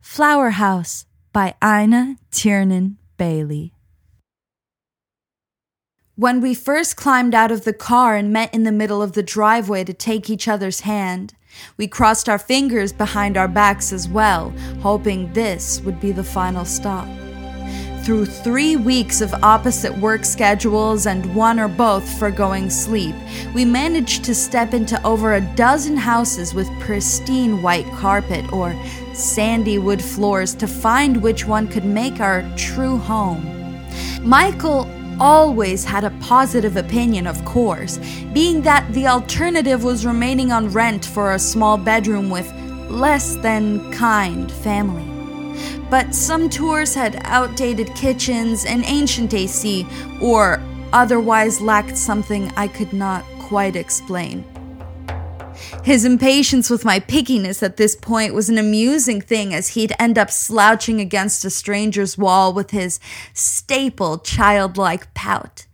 Flower House by Ina Tiernan Bailey. When we first climbed out of the car and met in the middle of the driveway to take each other's hand, we crossed our fingers behind our backs as well, hoping this would be the final stop. Through three weeks of opposite work schedules and one or both foregoing sleep, we managed to step into over a dozen houses with pristine white carpet or sandy wood floors to find which one could make our true home. Michael always had a positive opinion, of course, being that the alternative was remaining on rent for a small bedroom with less than kind family. But some tours had outdated kitchens and ancient AC, or otherwise lacked something I could not quite explain. His impatience with my pickiness at this point was an amusing thing as he'd end up slouching against a stranger's wall with his staple childlike pout.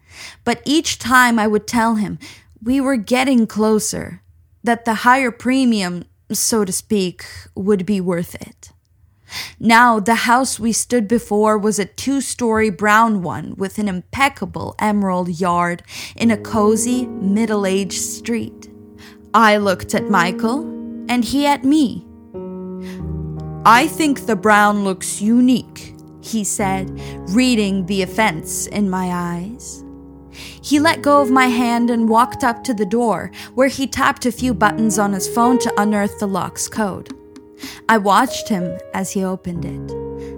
But each time I would tell him we were getting closer, that the higher premium, so to speak, would be worth it. Now, the house we stood before was a two story brown one with an impeccable emerald yard in a cozy, middle aged street. I looked at Michael, and he at me. I think the brown looks unique, he said, reading the offense in my eyes. He let go of my hand and walked up to the door, where he tapped a few buttons on his phone to unearth the lock's code. I watched him as he opened it.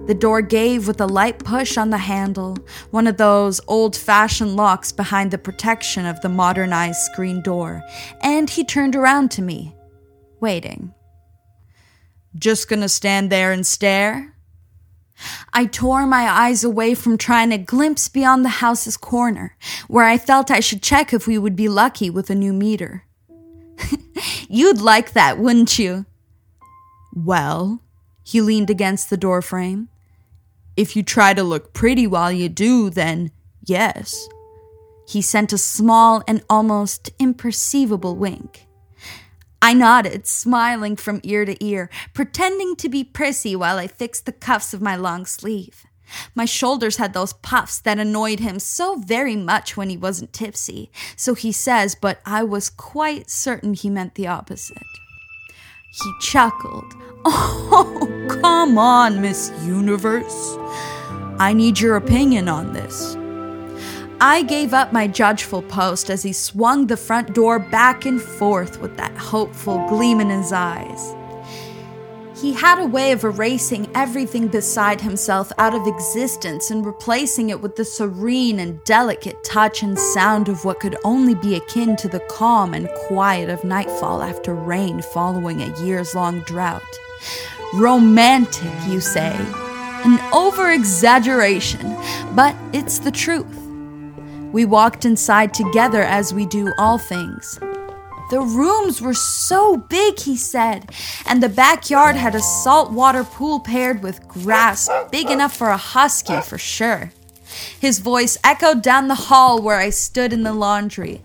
The door gave with a light push on the handle, one of those old fashioned locks behind the protection of the modernized screen door, and he turned around to me, waiting. Just gonna stand there and stare? I tore my eyes away from trying to glimpse beyond the house's corner, where I felt I should check if we would be lucky with a new meter. You'd like that, wouldn't you? Well, he leaned against the doorframe. If you try to look pretty while you do, then yes. He sent a small and almost imperceivable wink. I nodded, smiling from ear to ear, pretending to be prissy while I fixed the cuffs of my long sleeve. My shoulders had those puffs that annoyed him so very much when he wasn't tipsy, so he says, but I was quite certain he meant the opposite. He chuckled. Oh, come on, Miss Universe. I need your opinion on this. I gave up my judgeful post as he swung the front door back and forth with that hopeful gleam in his eyes. He had a way of erasing everything beside himself out of existence and replacing it with the serene and delicate touch and sound of what could only be akin to the calm and quiet of nightfall after rain following a years long drought. Romantic, you say? An over exaggeration, but it's the truth. We walked inside together as we do all things. The rooms were so big, he said, and the backyard had a saltwater pool paired with grass big enough for a husky for sure. His voice echoed down the hall where I stood in the laundry.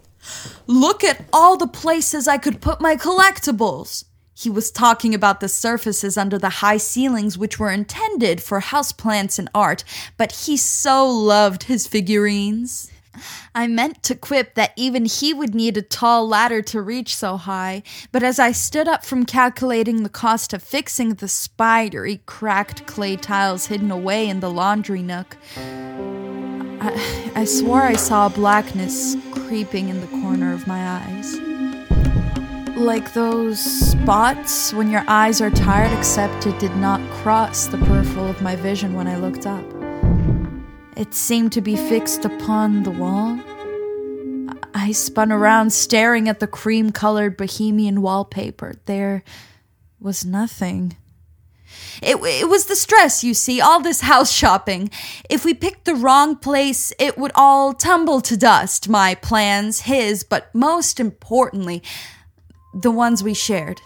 Look at all the places I could put my collectibles. He was talking about the surfaces under the high ceilings, which were intended for houseplants and art, but he so loved his figurines. I meant to quip that even he would need a tall ladder to reach so high, but as I stood up from calculating the cost of fixing the spidery, cracked clay tiles hidden away in the laundry nook, I, I swore I saw a blackness creeping in the corner of my eyes. Like those spots when your eyes are tired, except it did not cross the peripheral of my vision when I looked up. It seemed to be fixed upon the wall. I spun around, staring at the cream colored bohemian wallpaper. There was nothing. It, it was the stress, you see, all this house shopping. If we picked the wrong place, it would all tumble to dust. My plans, his, but most importantly, the ones we shared.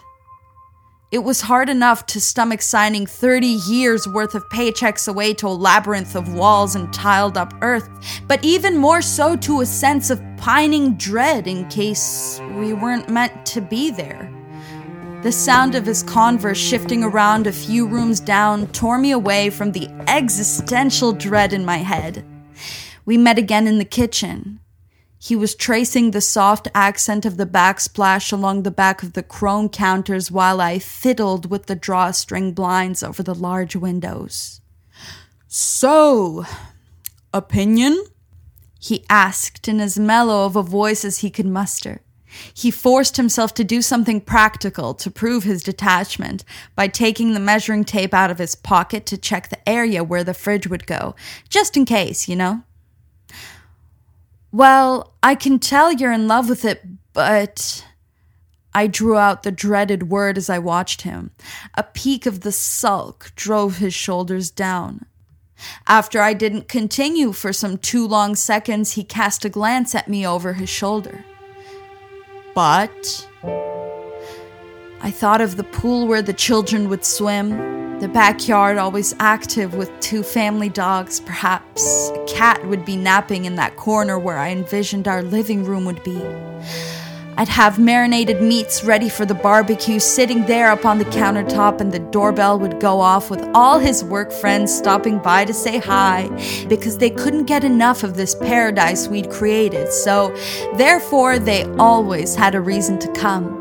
It was hard enough to stomach signing 30 years worth of paychecks away to a labyrinth of walls and tiled up earth, but even more so to a sense of pining dread in case we weren't meant to be there. The sound of his converse shifting around a few rooms down tore me away from the existential dread in my head. We met again in the kitchen. He was tracing the soft accent of the backsplash along the back of the chrome counters while I fiddled with the drawstring blinds over the large windows. So, opinion? He asked in as mellow of a voice as he could muster. He forced himself to do something practical to prove his detachment by taking the measuring tape out of his pocket to check the area where the fridge would go, just in case, you know? Well, I can tell you're in love with it, but. I drew out the dreaded word as I watched him. A peak of the sulk drove his shoulders down. After I didn't continue for some two long seconds, he cast a glance at me over his shoulder. But. I thought of the pool where the children would swim, the backyard always active with two family dogs. Perhaps a cat would be napping in that corner where I envisioned our living room would be. I'd have marinated meats ready for the barbecue sitting there upon the countertop, and the doorbell would go off with all his work friends stopping by to say hi because they couldn't get enough of this paradise we'd created. So, therefore, they always had a reason to come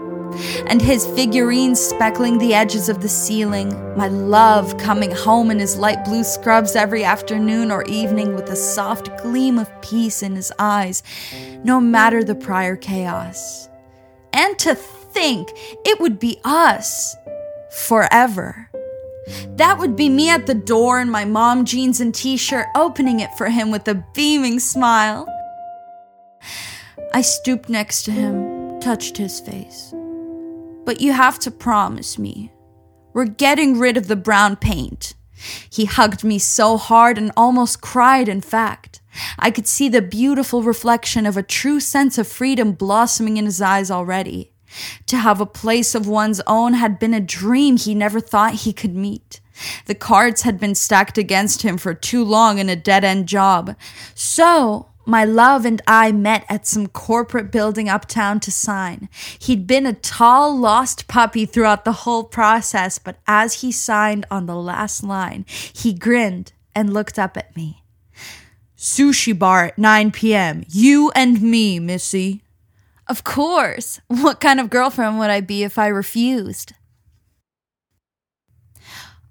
and his figurines speckling the edges of the ceiling, my love coming home in his light blue scrubs every afternoon or evening with a soft gleam of peace in his eyes, no matter the prior chaos. And to think it would be us forever. That would be me at the door in my mom jeans and t shirt, opening it for him with a beaming smile. I stooped next to him, touched his face but you have to promise me. We're getting rid of the brown paint. He hugged me so hard and almost cried, in fact. I could see the beautiful reflection of a true sense of freedom blossoming in his eyes already. To have a place of one's own had been a dream he never thought he could meet. The cards had been stacked against him for too long in a dead end job. So, my love and I met at some corporate building uptown to sign. He'd been a tall, lost puppy throughout the whole process, but as he signed on the last line, he grinned and looked up at me. Sushi bar at 9 p.m. You and me, Missy. Of course. What kind of girlfriend would I be if I refused?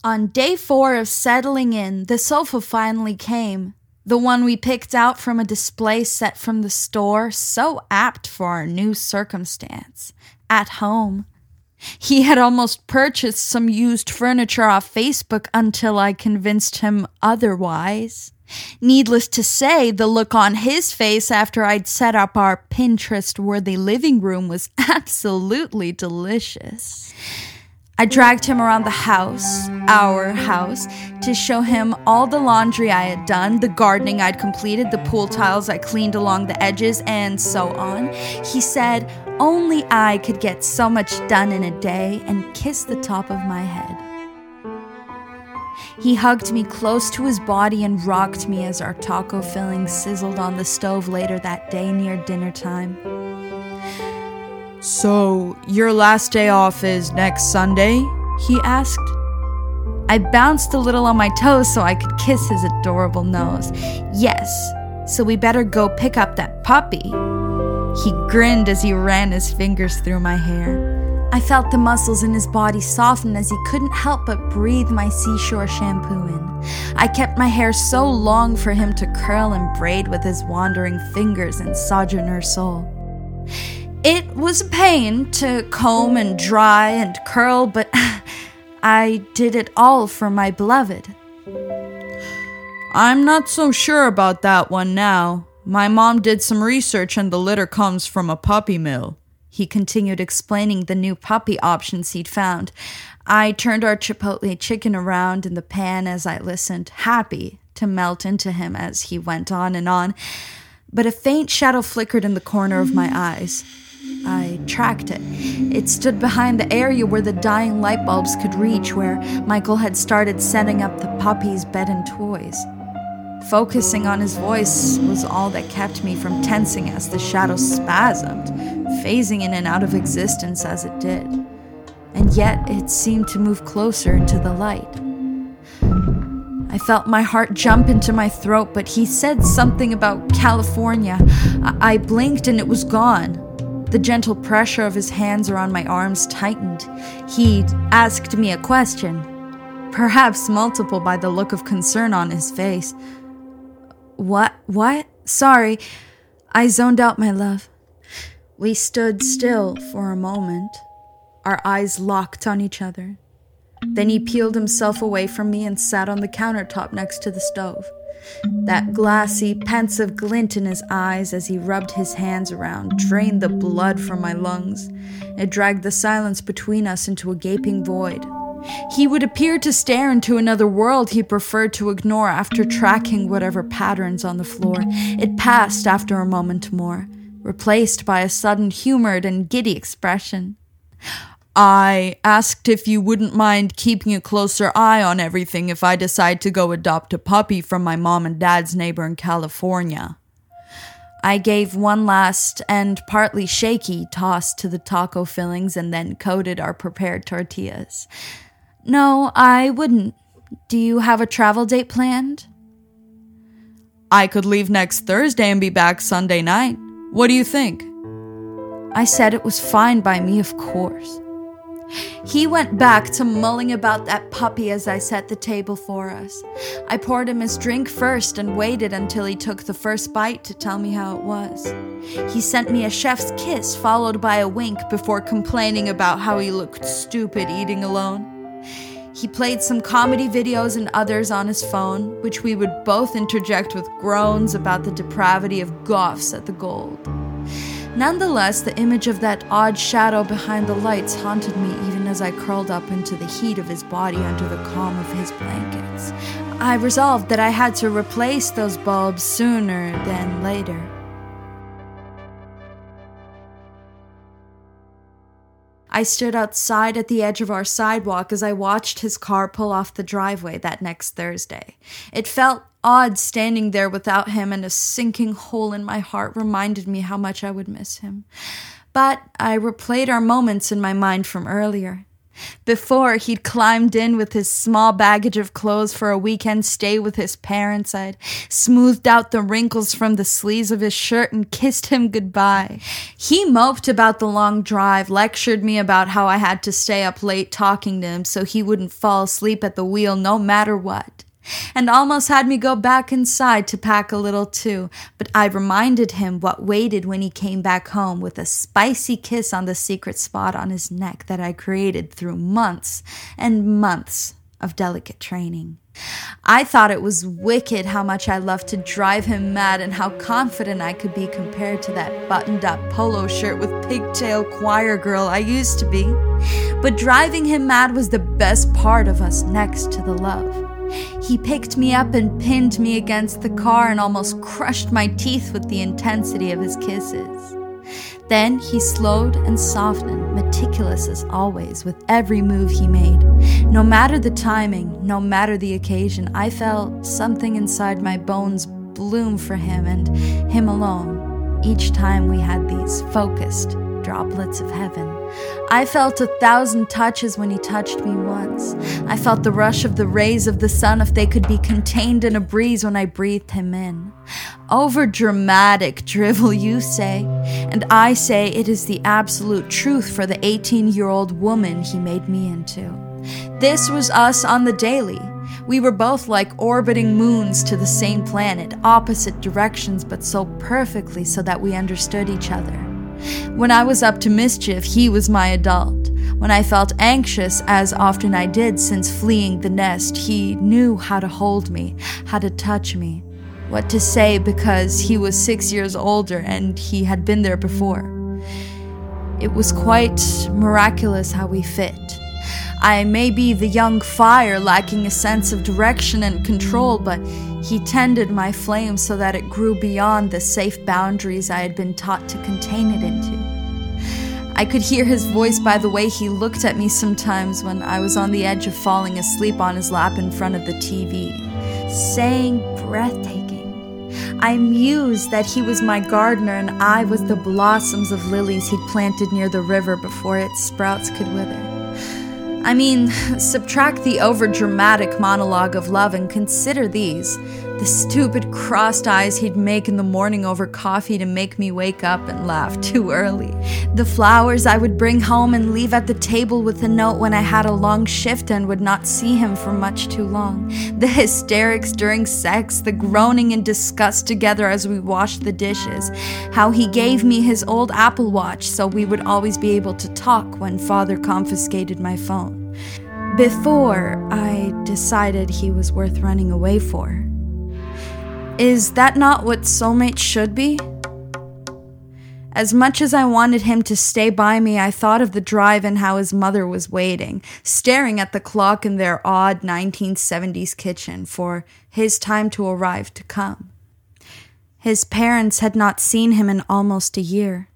On day four of settling in, the sofa finally came. The one we picked out from a display set from the store, so apt for our new circumstance. At home. He had almost purchased some used furniture off Facebook until I convinced him otherwise. Needless to say, the look on his face after I'd set up our Pinterest worthy living room was absolutely delicious. I dragged him around the house, our house, to show him all the laundry I had done, the gardening I'd completed, the pool tiles I cleaned along the edges, and so on. He said, Only I could get so much done in a day, and kissed the top of my head. He hugged me close to his body and rocked me as our taco filling sizzled on the stove later that day near dinner time. So, your last day off is next Sunday? he asked. I bounced a little on my toes so I could kiss his adorable nose. Yes, so we better go pick up that puppy. He grinned as he ran his fingers through my hair. I felt the muscles in his body soften as he couldn't help but breathe my seashore shampoo in. I kept my hair so long for him to curl and braid with his wandering fingers and sojourner soul. It was a pain to comb and dry and curl, but I did it all for my beloved. I'm not so sure about that one now. My mom did some research and the litter comes from a puppy mill. He continued explaining the new puppy options he'd found. I turned our chipotle chicken around in the pan as I listened, happy to melt into him as he went on and on. But a faint shadow flickered in the corner of my eyes. I tracked it. It stood behind the area where the dying light bulbs could reach, where Michael had started setting up the puppy's bed and toys. Focusing on his voice was all that kept me from tensing as the shadow spasmed, phasing in and out of existence as it did. and yet it seemed to move closer into the light. I felt my heart jump into my throat, but he said something about California. I, I blinked and it was gone. The gentle pressure of his hands around my arms tightened. He asked me a question, perhaps multiple by the look of concern on his face. What? What? Sorry. I zoned out, my love. We stood still for a moment, our eyes locked on each other. Then he peeled himself away from me and sat on the countertop next to the stove. That glassy, pensive glint in his eyes as he rubbed his hands around drained the blood from my lungs. It dragged the silence between us into a gaping void. He would appear to stare into another world he preferred to ignore after tracking whatever patterns on the floor. It passed after a moment more, replaced by a sudden humored and giddy expression. I asked if you wouldn't mind keeping a closer eye on everything if I decide to go adopt a puppy from my mom and dad's neighbor in California. I gave one last and partly shaky toss to the taco fillings and then coated our prepared tortillas. No, I wouldn't. Do you have a travel date planned? I could leave next Thursday and be back Sunday night. What do you think? I said it was fine by me, of course. He went back to mulling about that puppy as I set the table for us. I poured him his drink first and waited until he took the first bite to tell me how it was. He sent me a chef's kiss, followed by a wink, before complaining about how he looked stupid eating alone. He played some comedy videos and others on his phone, which we would both interject with groans about the depravity of goths at the gold. Nonetheless, the image of that odd shadow behind the lights haunted me even as I curled up into the heat of his body under the calm of his blankets. I resolved that I had to replace those bulbs sooner than later. I stood outside at the edge of our sidewalk as I watched his car pull off the driveway that next Thursday. It felt odd standing there without him, and a sinking hole in my heart reminded me how much I would miss him. But I replayed our moments in my mind from earlier. Before he'd climbed in with his small baggage of clothes for a weekend stay with his parents, I'd smoothed out the wrinkles from the sleeves of his shirt and kissed him goodbye. He moped about the long drive, lectured me about how I had to stay up late talking to him so he wouldn't fall asleep at the wheel no matter what and almost had me go back inside to pack a little too. But I reminded him what waited when he came back home with a spicy kiss on the secret spot on his neck that I created through months and months of delicate training. I thought it was wicked how much I loved to drive him mad and how confident I could be compared to that buttoned up polo shirt with pigtail choir girl I used to be. But driving him mad was the best part of us next to the love. He picked me up and pinned me against the car and almost crushed my teeth with the intensity of his kisses. Then he slowed and softened, meticulous as always, with every move he made. No matter the timing, no matter the occasion, I felt something inside my bones bloom for him and him alone each time we had these focused, droplets of heaven. I felt a thousand touches when he touched me once. I felt the rush of the rays of the sun if they could be contained in a breeze when I breathed him in. Over dramatic drivel, you say, and I say it is the absolute truth for the 18 year old woman he made me into. This was us on the daily. We were both like orbiting moons to the same planet, opposite directions, but so perfectly so that we understood each other. When I was up to mischief, he was my adult. When I felt anxious, as often I did since fleeing the nest, he knew how to hold me, how to touch me, what to say because he was six years older and he had been there before. It was quite miraculous how we fit. I may be the young fire lacking a sense of direction and control, but he tended my flame so that it grew beyond the safe boundaries I had been taught to contain it into. I could hear his voice by the way he looked at me sometimes when I was on the edge of falling asleep on his lap in front of the TV, saying breathtaking. I mused that he was my gardener and I was the blossoms of lilies he'd planted near the river before its sprouts could wither. I mean, subtract the overdramatic monologue of love and consider these the stupid crossed eyes he'd make in the morning over coffee to make me wake up and laugh too early. The flowers I would bring home and leave at the table with a note when I had a long shift and would not see him for much too long. The hysterics during sex, the groaning in disgust together as we washed the dishes. How he gave me his old Apple Watch so we would always be able to talk when father confiscated my phone. Before I decided he was worth running away for. Is that not what soulmates should be? As much as I wanted him to stay by me, I thought of the drive and how his mother was waiting, staring at the clock in their odd 1970s kitchen for his time to arrive to come. His parents had not seen him in almost a year.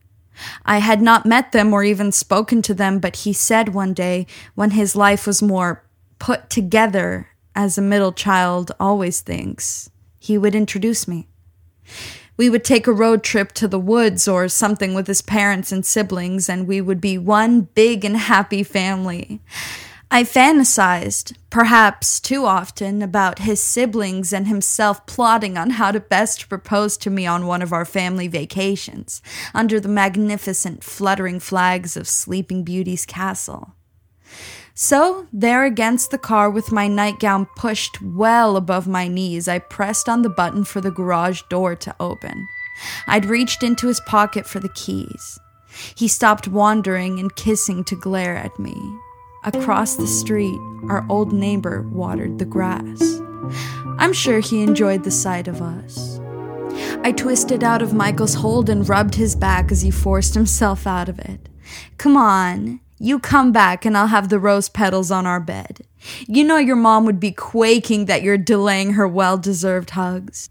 I had not met them or even spoken to them, but he said one day, when his life was more put together, as a middle child always thinks, he would introduce me. We would take a road trip to the woods or something with his parents and siblings, and we would be one big and happy family. I fantasized, perhaps too often, about his siblings and himself plotting on how to best propose to me on one of our family vacations, under the magnificent fluttering flags of Sleeping Beauty's castle. So, there against the car with my nightgown pushed well above my knees, I pressed on the button for the garage door to open. I'd reached into his pocket for the keys. He stopped wandering and kissing to glare at me. Across the street, our old neighbor watered the grass. I'm sure he enjoyed the sight of us. I twisted out of Michael's hold and rubbed his back as he forced himself out of it. Come on, you come back and I'll have the rose petals on our bed. You know your mom would be quaking that you're delaying her well deserved hugs.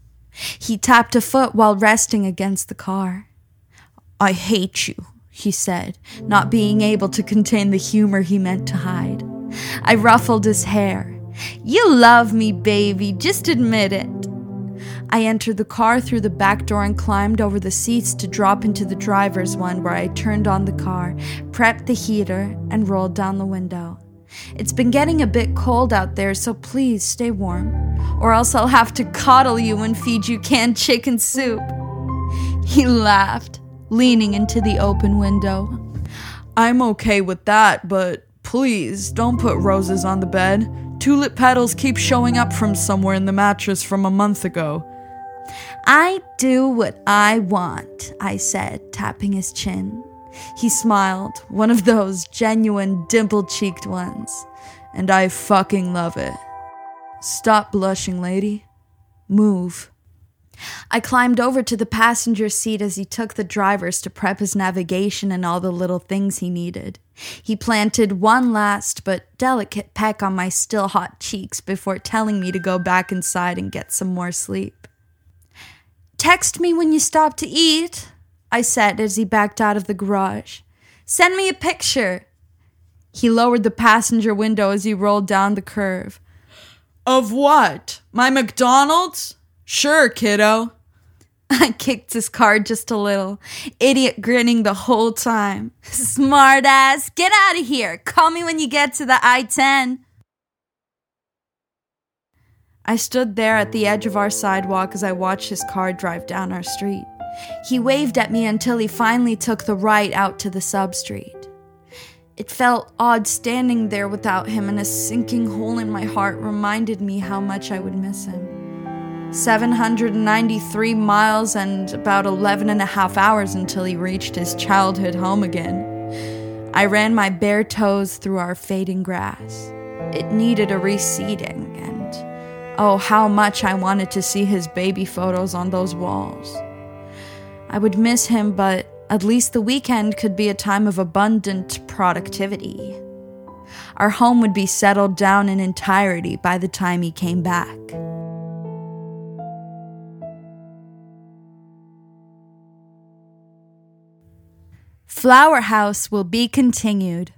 He tapped a foot while resting against the car. I hate you, he said, not being able to contain the humor he meant to hide. I ruffled his hair. You love me, baby, just admit it. I entered the car through the back door and climbed over the seats to drop into the driver's one where I turned on the car, prepped the heater, and rolled down the window. It's been getting a bit cold out there, so please stay warm, or else I'll have to coddle you and feed you canned chicken soup. He laughed, leaning into the open window. I'm okay with that, but please don't put roses on the bed. Tulip petals keep showing up from somewhere in the mattress from a month ago. I do what I want, I said, tapping his chin. He smiled, one of those genuine dimple cheeked ones, and I fucking love it. Stop blushing, lady. Move. I climbed over to the passenger seat as he took the drivers to prep his navigation and all the little things he needed. He planted one last but delicate peck on my still hot cheeks before telling me to go back inside and get some more sleep. Text me when you stop to eat, I said as he backed out of the garage. Send me a picture. He lowered the passenger window as he rolled down the curve. Of what? My McDonald's? Sure, kiddo. I kicked his car just a little, idiot grinning the whole time. Smartass, get out of here. Call me when you get to the I 10. I stood there at the edge of our sidewalk as I watched his car drive down our street. He waved at me until he finally took the right out to the sub street. It felt odd standing there without him, and a sinking hole in my heart reminded me how much I would miss him. 793 miles and about 11 and a half hours until he reached his childhood home again. I ran my bare toes through our fading grass. It needed a reseeding, and oh, how much I wanted to see his baby photos on those walls. I would miss him, but at least the weekend could be a time of abundant productivity. Our home would be settled down in entirety by the time he came back. Flower House will be continued.